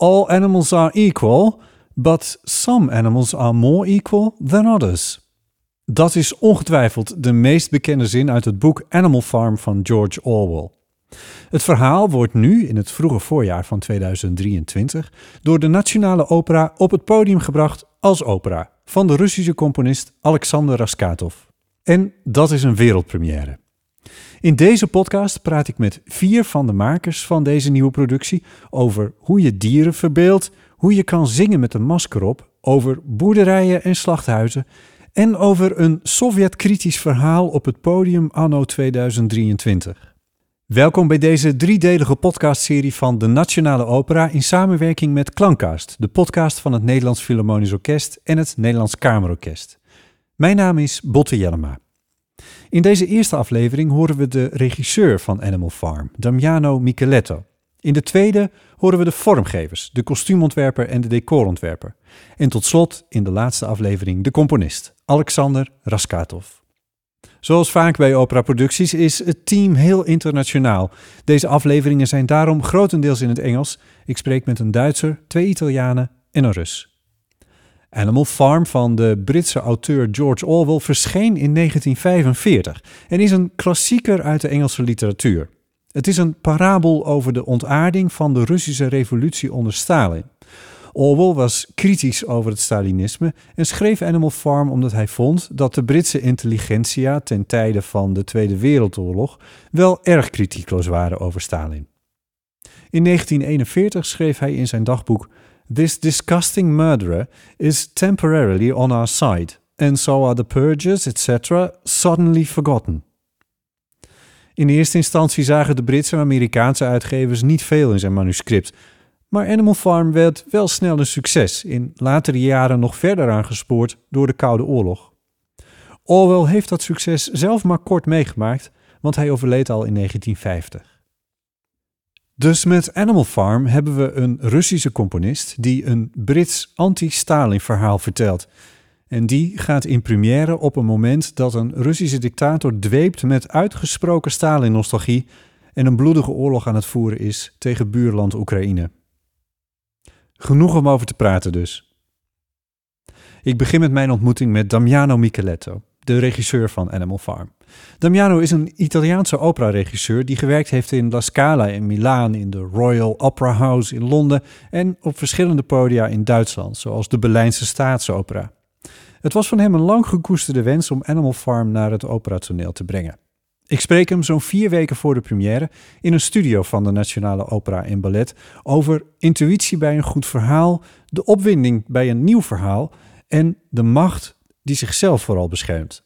all animals are equal, but some animals are more equal than others. Dat is ongetwijfeld de meest bekende zin uit het boek Animal Farm van George Orwell. Het verhaal wordt nu, in het vroege voorjaar van 2023, door de Nationale Opera op het podium gebracht als opera van de Russische componist Alexander Raskatov. En dat is een wereldpremière. In deze podcast praat ik met vier van de makers van deze nieuwe productie over hoe je dieren verbeeldt, hoe je kan zingen met een masker op, over boerderijen en slachthuizen en over een Sovjet-kritisch verhaal op het podium anno 2023. Welkom bij deze driedelige podcastserie van de Nationale Opera in samenwerking met Klankcast, de podcast van het Nederlands Philharmonisch Orkest en het Nederlands Kamerorkest. Mijn naam is Botte Jellema. In deze eerste aflevering horen we de regisseur van Animal Farm, Damiano Micheletto. In de tweede horen we de vormgevers, de kostuumontwerper en de decorontwerper. En tot slot, in de laatste aflevering, de componist, Alexander Raskatov. Zoals vaak bij operaproducties is het team heel internationaal. Deze afleveringen zijn daarom grotendeels in het Engels. Ik spreek met een Duitser, twee Italianen en een Rus. Animal Farm van de Britse auteur George Orwell verscheen in 1945 en is een klassieker uit de Engelse literatuur. Het is een parabel over de ontaarding van de Russische revolutie onder Stalin. Orwell was kritisch over het Stalinisme en schreef Animal Farm omdat hij vond dat de Britse intelligentsia ten tijde van de Tweede Wereldoorlog wel erg kritiekloos waren over Stalin. In 1941 schreef hij in zijn dagboek: This disgusting murderer is temporarily on our side, and so are the purges, etc., suddenly forgotten. In eerste instantie zagen de Britse en Amerikaanse uitgevers niet veel in zijn manuscript, maar Animal Farm werd wel snel een succes, in latere jaren nog verder aangespoord door de Koude Oorlog. Orwell heeft dat succes zelf maar kort meegemaakt, want hij overleed al in 1950. Dus met Animal Farm hebben we een Russische componist die een Brits anti-Stalin verhaal vertelt. En die gaat in première op een moment dat een Russische dictator dweept met uitgesproken Stalin-nostalgie en een bloedige oorlog aan het voeren is tegen buurland Oekraïne. Genoeg om over te praten dus. Ik begin met mijn ontmoeting met Damiano Micheletto, de regisseur van Animal Farm. Damiano is een Italiaanse operaregisseur die gewerkt heeft in La Scala in Milaan, in de Royal Opera House in Londen en op verschillende podia in Duitsland, zoals de Berlijnse Staatsopera. Het was van hem een lang gekoesterde wens om Animal Farm naar het operatoneel te brengen. Ik spreek hem zo'n vier weken voor de première in een studio van de Nationale Opera in Ballet over intuïtie bij een goed verhaal, de opwinding bij een nieuw verhaal en de macht die zichzelf vooral beschermt.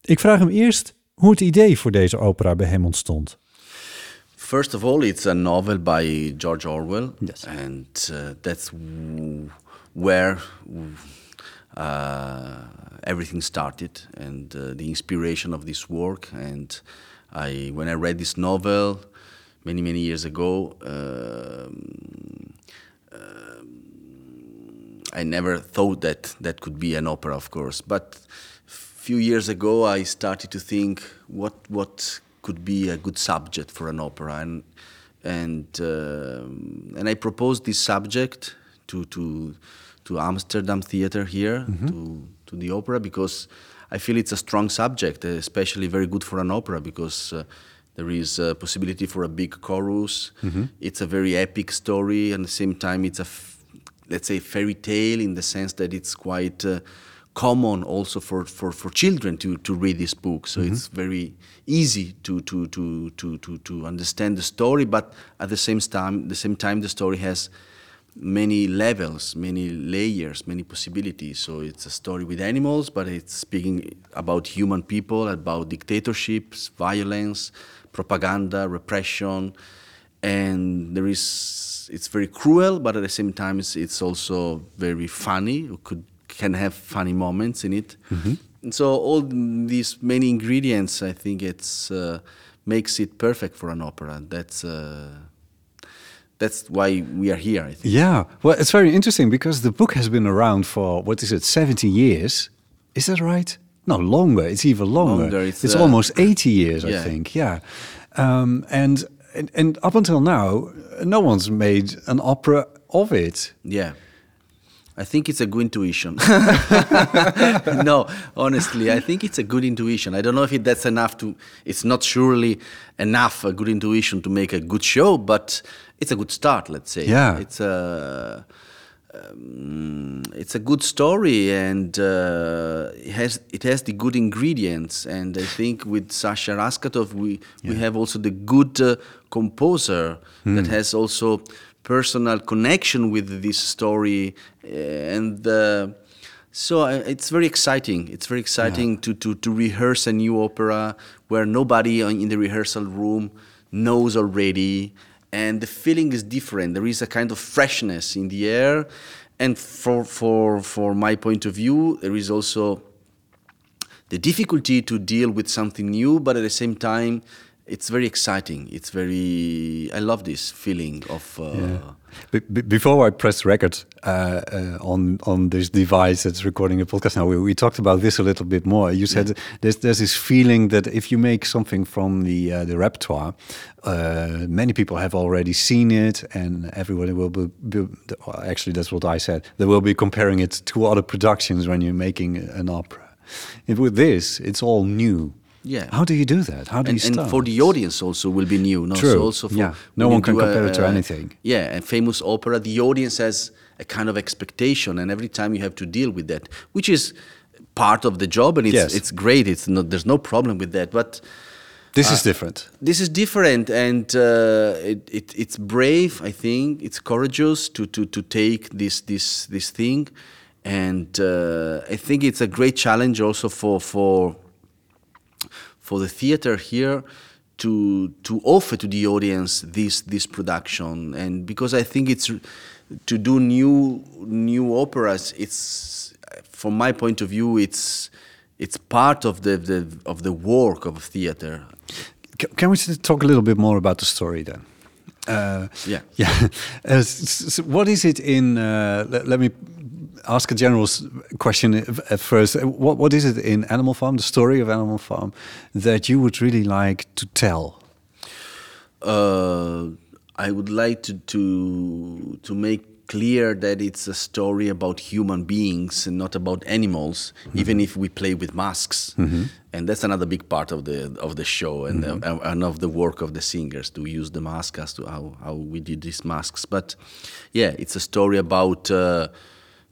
Ik vraag hem eerst hoe het idee voor deze opera bij hem ontstond. First of all, it's a novel by George Orwell, Yes. and uh, that's where uh, everything started, and uh, the inspiration of this work. And I, when I read this novel many many years ago, um, I never thought that that could be an opera, of course. But a few years ago, I started to think what what could be a good subject for an opera, and and um and I proposed this subject to to to Amsterdam Theater here to to the opera because I feel it's a strong subject, especially very good for an opera because. Uh, there is a possibility for a big chorus. It's a very epic story, and at the same time, it's a let's say fairy tale in the sense that it's quite uh, common also for, for, for children to, to read this book so it's very easy to, to, to, to, to, to understand the story but at the same time the same time the story has many levels many layers many possibilities. So it's a story with animals but it's speaking about human people about dictatorships violence propaganda repression. And there is it's very cruel but at the same time it's, it's also very funny it could can have funny moments in it and so all these many ingredients i think it's uh, makes it perfect for an opera that's uh, that's why we are here i think Yeah, well, it's very interesting because the book has been around for what is it, 70 years? Is that right? No, longer. It's even longer. Longer, It's, it's, uh, almost 80 years, I think. Yeah, um, and, and and up until now, no one's made an opera of it. Yeah. I think it's a good intuition. no, honestly, I think it's a good intuition. I don't know if it, that's enough to. It's not surely enough a good intuition to make a good show, but it's a good start. Let's say. Yeah. It's a. Um, it's a good story and uh, it has it has the good ingredients. And I think with Sasha Raskatov we we have also the good uh, composer that has also personal connection with this story. Uh, and uh, so uh, it's very exciting. It's very exciting to, to, to rehearse a new opera where nobody in the rehearsal room knows already and the feeling is different. There is a kind of freshness in the air, and for for for my point of view, there is also the difficulty to deal with something new, but at the same time, it's very exciting. It's very I love this feeling of. Uh, be- before I press record uh, uh, on on this device that's recording a podcast now, we, we talked about this a little bit more. You said there's there's this feeling that if you make something from the uh, the repertoire, uh, many people have already seen it, and everybody will be, be. Actually, that's what I said. They will be comparing it to other productions when you're making an opera. And with this, it's all new. Yeah. How do you do that? How do and, you start? and for the audience also will be new. No? True. So also for, Yeah. No one can do a- compare it to anything. Yeah, a famous opera, the audience has a kind of expectation, and every time you have to deal with that, which is part of the job, and it's Yes. it's great. It's not there's no problem with that, but. this is different. This is different, and uh, it, it, it's brave. I think it's courageous to, to, to take this this this thing, and uh, I think it's a great challenge also for for for the theater here to to offer to the audience this this production, and because I think it's to do new new operas. It's from my point of view, it's it's part of the, the of the work of theater. Can we talk a little bit more about the story then? Uh, Yeah. Yeah. Uh, s- s- what is it in? Uh, let, let me ask a general question at- first. What What is it in Animal Farm, the story of Animal Farm, that you would really like to tell? uh, I would like to, to to make clear that it's a story about human beings and not about animals, even if we play with masks. And that's another big part of the of the show and uh, and of the work of the singers to use the mask as to how how we did these masks. But yeah, it's a story about uh,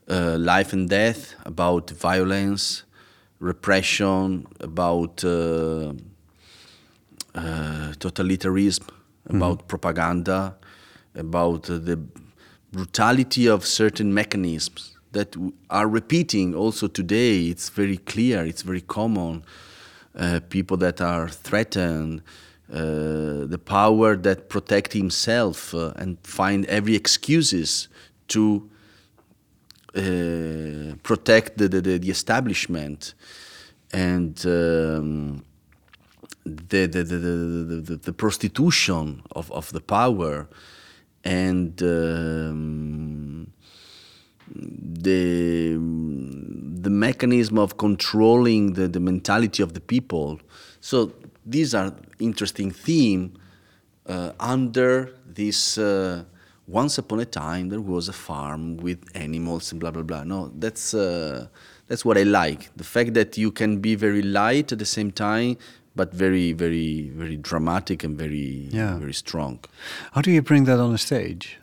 uh, life and death, about violence, repression, about. Uh, uh, totalitarianism, about propaganda, about the brutality of certain mechanisms that are repeating also today. It's very clear, it's very common. Uh, people that are threatened, uh, the power that protect himself uh, and find every excuses to uh, protect the, the, the, establishment and um, the, the, the, the, prostitution of, of the power and um, the, the mechanism of controlling the, the mentality of the people. So these are interesting themes uh, under this uh, once upon a time there was a farm with animals and blah blah blah no that's uh, that's what i like the fact that you can be very light at the same time but very very very dramatic and very Yeah. very strong How do you bring that on a stage?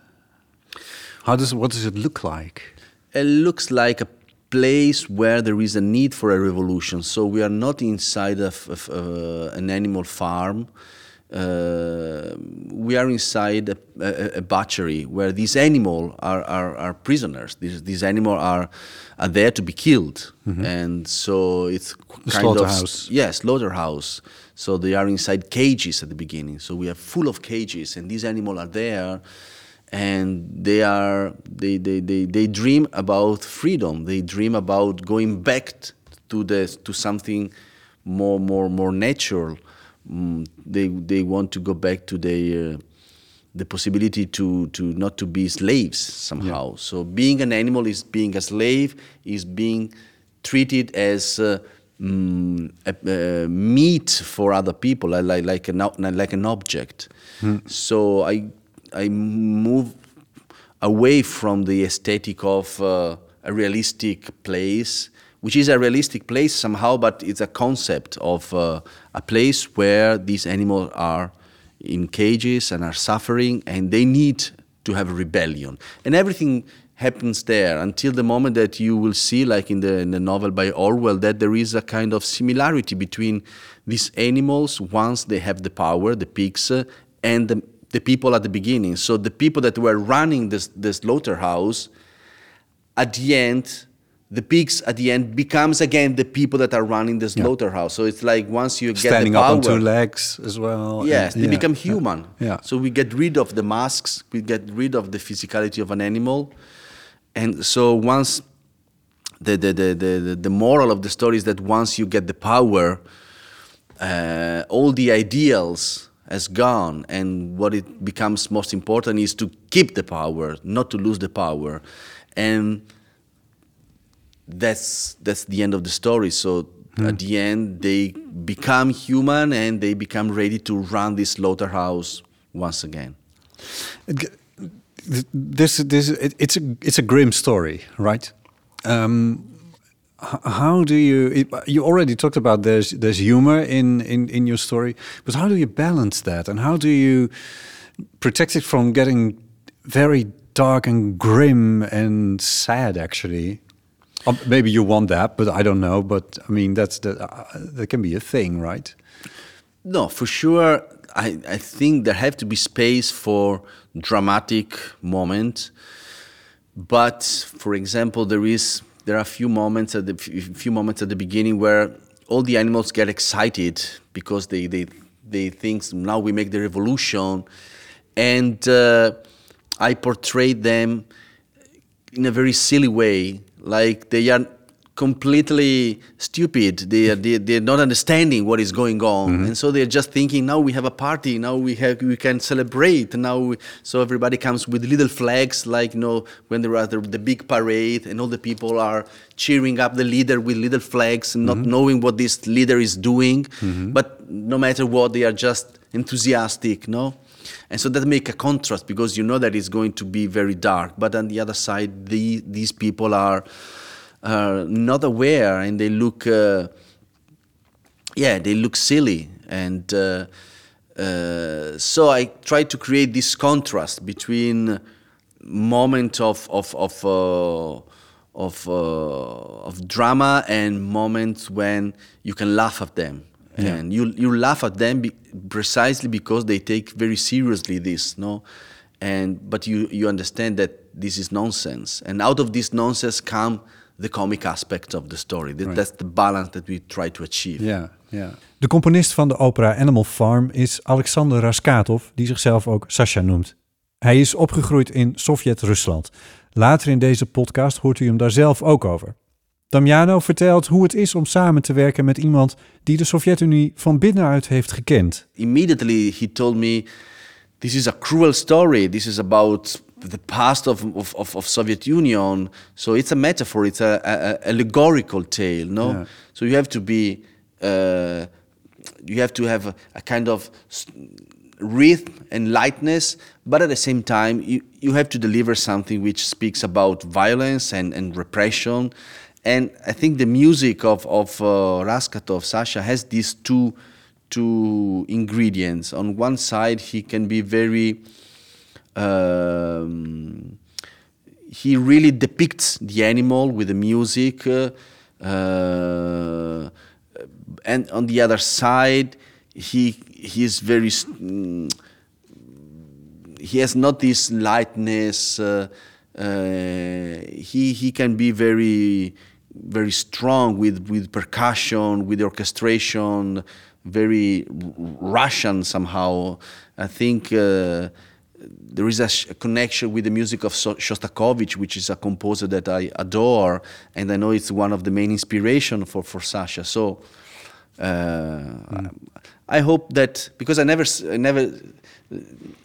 How does what does it look like? it looks like a place where there is a need for a revolution. So we are not inside of, of uh, an animal farm. Uh, we are inside a, a, a butchery where these animals are, are, are prisoners. These, these animals are, are there to be killed. And so it's The kind of slaughterhouse. Yes, slaughterhouse. So they are inside cages at the beginning. So we are full of cages, and these animals are there, and they are they, they, they, they dream about freedom. They dream about going back t- to the to something more more more natural. Mm, they they want to go back to the uh, the possibility to to not to be slaves somehow. So being an animal is being a slave, is being treated as uh, mm, a, uh, meat for other people, like like, an like an object. So I I move away from the aesthetic of uh, a realistic place, which is a realistic place somehow, but it's a concept of uh, a place where these animals are in cages and are suffering, and they need to have a rebellion. And everything happens there until the moment that you will see, like in the, in the novel by Orwell, that there is a kind of similarity between these animals once they have the power, the pigs, uh, and the, the people at the beginning. So the people that were running this, the slaughterhouse, at the end, the pigs at the end becomes again the people that are running the slaughterhouse. So it's like once you Standing get the power, up on two legs as well. Yes, and- they yeah, become yeah, human. Yeah. So we get rid of the masks, we get rid of the physicality of an animal. And so once the the, the, the, the- the moral of the story is that once you get the power, uh, all the ideals has gone and what it becomes most important is to keep the power, not to lose the power. And that's that's the end of the story. So at the end, they become human and they become ready to run this slaughterhouse once again. It g- th- This, this, it, it's a, it's a grim story, right? Um, how do you? It, you already talked about there's there's humor in, in in your story, but how do you balance that, and how do you protect it from getting very dark and grim and sad? Actually, Or maybe you want that, but I don't know. But I mean, that's the uh, that can be a thing, right? No, for sure. I, I think there have to be space for dramatic moment. But for example, there is there are a few moments at the few moments at the beginning where all the animals get excited because they they they think now we make the revolution, and uh, I portray them in a very silly way, like they are completely stupid. They are they, they're not understanding what is going on, mm-hmm. and so they're just thinking, now we have a party, now we have we can celebrate. Now, we, so everybody comes with little flags, like you know when there are the, the big parade, and all the people are cheering up the leader with little flags, and not mm-hmm. knowing what this leader is doing. Mm-hmm. But no matter what, they are just enthusiastic, no. And so that make a contrast because you know that it's going to be very dark. But on the other side, the, these people are uh, not aware and they look, uh, yeah, they look silly. And uh, uh, so I try to create this contrast between moment of of of uh, of, uh, of drama and moments when you can laugh at them. Yeah. And you you laugh at them be, precisely because they take very seriously this, no, and but you you understand that this is nonsense, and out of this nonsense come the comic aspect of the story. That, Right. That's the balance that we try to achieve. Ja, ja. De componist van de opera Animal Farm is Alexander Raskatov, die zichzelf ook Sasha noemt. Hij is opgegroeid in Sovjet-Rusland. Later in deze podcast hoort u hem daar zelf ook over. Damiano vertelt hoe het is om samen te werken met iemand die de Sovjet-Unie van binnenuit heeft gekend. immediately he told me this is a cruel story. This is about the past of, of, of, of soviet union. So it's a metaphor. It's a, a, a allegorical tale no? Yeah. so you have to be uh, you have to have a, a kind of rhythm and lightness but at the same time you, you have to deliver something which speaks about violence and, and repression and i think the music of, of uh, raskatov sasha has these two two ingredients. On one side, he can be very. Um, he really depicts the animal with the music, uh, uh, and on the other side, he he is very. mm, he has not this lightness. Uh, uh, he he can be very very strong with with percussion, with orchestration, very Russian somehow. I think. Uh, there is a, sh- a connection with the music of so- Shostakovich, which is a composer that I adore, and I know it's one of the main inspiration for, for Sasha. So uh, I hope that because I never I never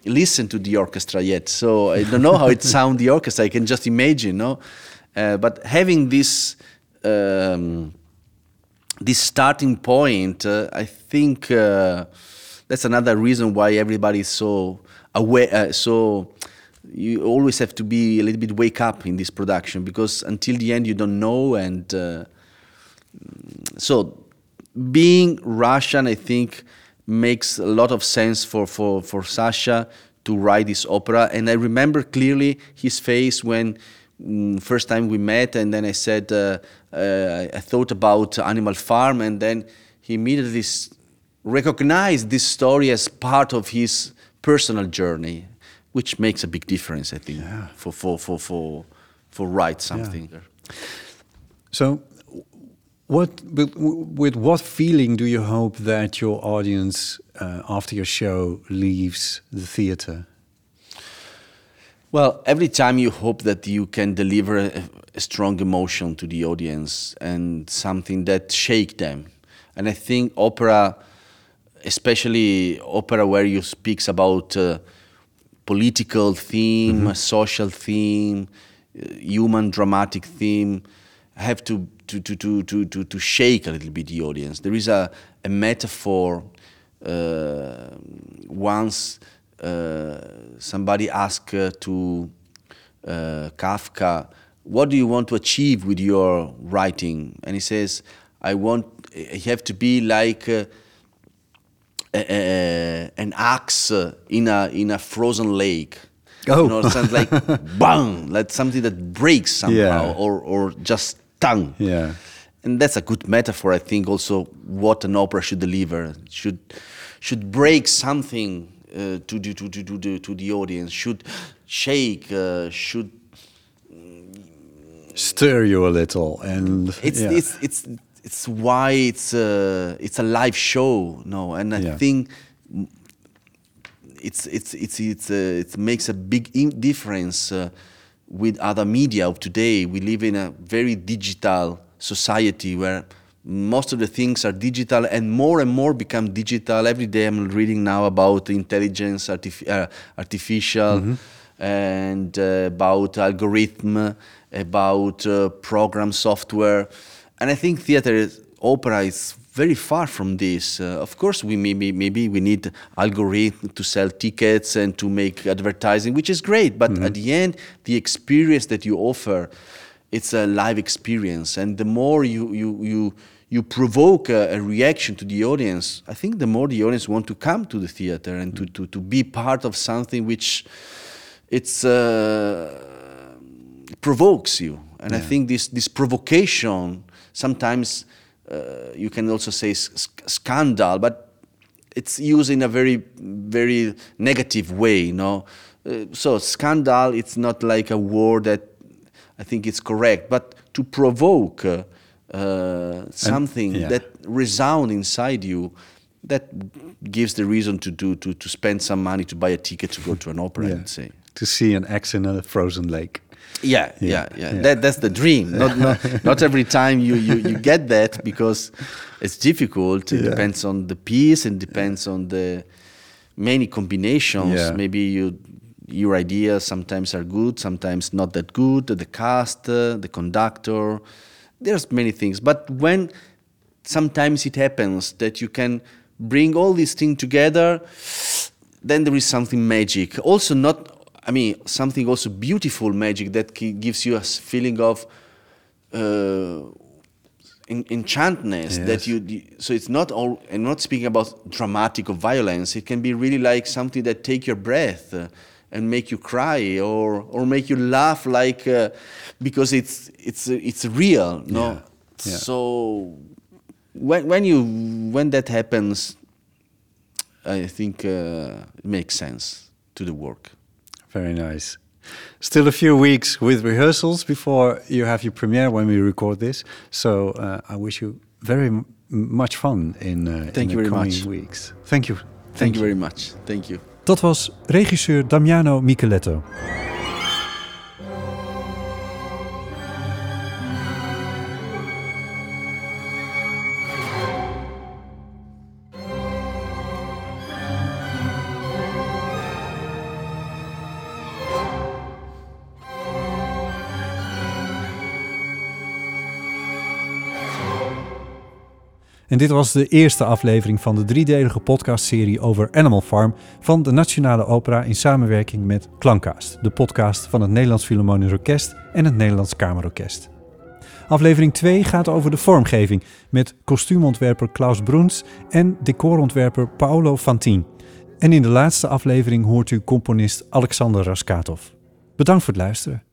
listened to the orchestra yet, so I don't know how it sounds the orchestra. I can just imagine, no. Uh, but having this um, this starting point, uh, I think uh, that's another reason why everybody is so aware, uh, so you always have to be a little bit wake up in this production because until the end you don't know and uh, so being Russian I think makes a lot of sense for, for, for Sasha to write this opera. And I remember clearly his face when first time we met and then I said uh, uh, I thought about Animal Farm and then he immediately recognized this story as part of his personal journey which makes a big difference, I think, yeah. for, for, for, for, for write something. Yeah. So, what with, with, what feeling do you hope that your audience uh, after your show leaves the theater? Well, every time you hope that you can deliver a, a strong emotion to the audience and something that shake them, and I think opera, especially opera where you speaks about. Uh, political theme, mm-hmm. social theme, human dramatic theme, have to, to, to, to, to, to, to shake a little bit the audience. There is a, a metaphor. Uh, once somebody asked uh, to uh, Kafka, What do you want to achieve with your writing? And he says, I want, you have to be like uh, a, an axe in a in a frozen lake. Oh, you know, it sounds like bang, like something that breaks somehow, yeah. or or just tongue. Yeah, and that's a good metaphor. I think also what an opera should deliver should should break something uh, to, to, to, to, to, to the audience, should shake, uh, should stir you a little, and it's yeah. it's it's it's why it's a it's a live show no and i yeah. think it's it's it's it's uh, it makes a big difference uh, with other media of today we live in a very digital society where most of the things are digital and more and more become digital every day i'm reading now about intelligence uh, artificial mm -hmm. and uh, about algorithm about uh, program software and I think theater, is, opera is very far from this. Uh, of course, we maybe maybe we need algorithm to sell tickets and to make advertising, which is great. But mm-hmm. at the end, the experience that you offer, it's a live experience, and the more you you you you provoke a, a, reaction to the audience, I think the more the audience want to come to the theater and to, to, to be part of something which it's uh, provokes you. And yeah. I think this this provocation sometimes uh, you can also say scandal, but it's used in a very, very negative way, you know. Uh, so scandal, it's not like a word that I think it's correct, but to provoke uh, something and, yeah. that resound inside you, that gives the reason to do to, to spend some money to buy a ticket to go to an opera. Yeah. I'd say to see an X in a frozen lake. Yeah, yeah, yeah. yeah. That, that's the dream. Not, not, not every time you, you, you get that because it's difficult. It yeah. depends on the piece and depends on the many combinations. Maybe you your ideas sometimes are good, sometimes not that good. The cast, uh, the conductor, there's many things. But when sometimes it happens that you can bring all these things together, then there is something magic. Also, not I mean, something also beautiful magic that gives you a feeling of uh, enchantness. Yes. That you, so it's not all. I'm not speaking about dramatic or violence. It can be really like something that take your breath. And make you cry or or make you laugh like uh, because it's it's it's real no yeah. Yeah. so when when you when that happens i think uh, it makes sense to the work very nice. Still a few weeks with rehearsals before you have your premiere when we record this. So uh, I wish you very much fun in, uh, Thank in the coming much. weeks. Thank you. Thank, Thank you very much. Thank you. Dat was regisseur Damiano Micheletto. En dit was de eerste aflevering van de driedelige podcastserie over Animal Farm van de Nationale Opera in samenwerking met Klankcast, de podcast van het Nederlands Philharmonisch Orkest en het Nederlands Kamerorkest. Aflevering 2 gaat over de vormgeving met kostuumontwerper Klaus Broens en decorontwerper Paolo Fantin. En in de laatste aflevering hoort u componist Alexander Raskatov. Bedankt voor het luisteren.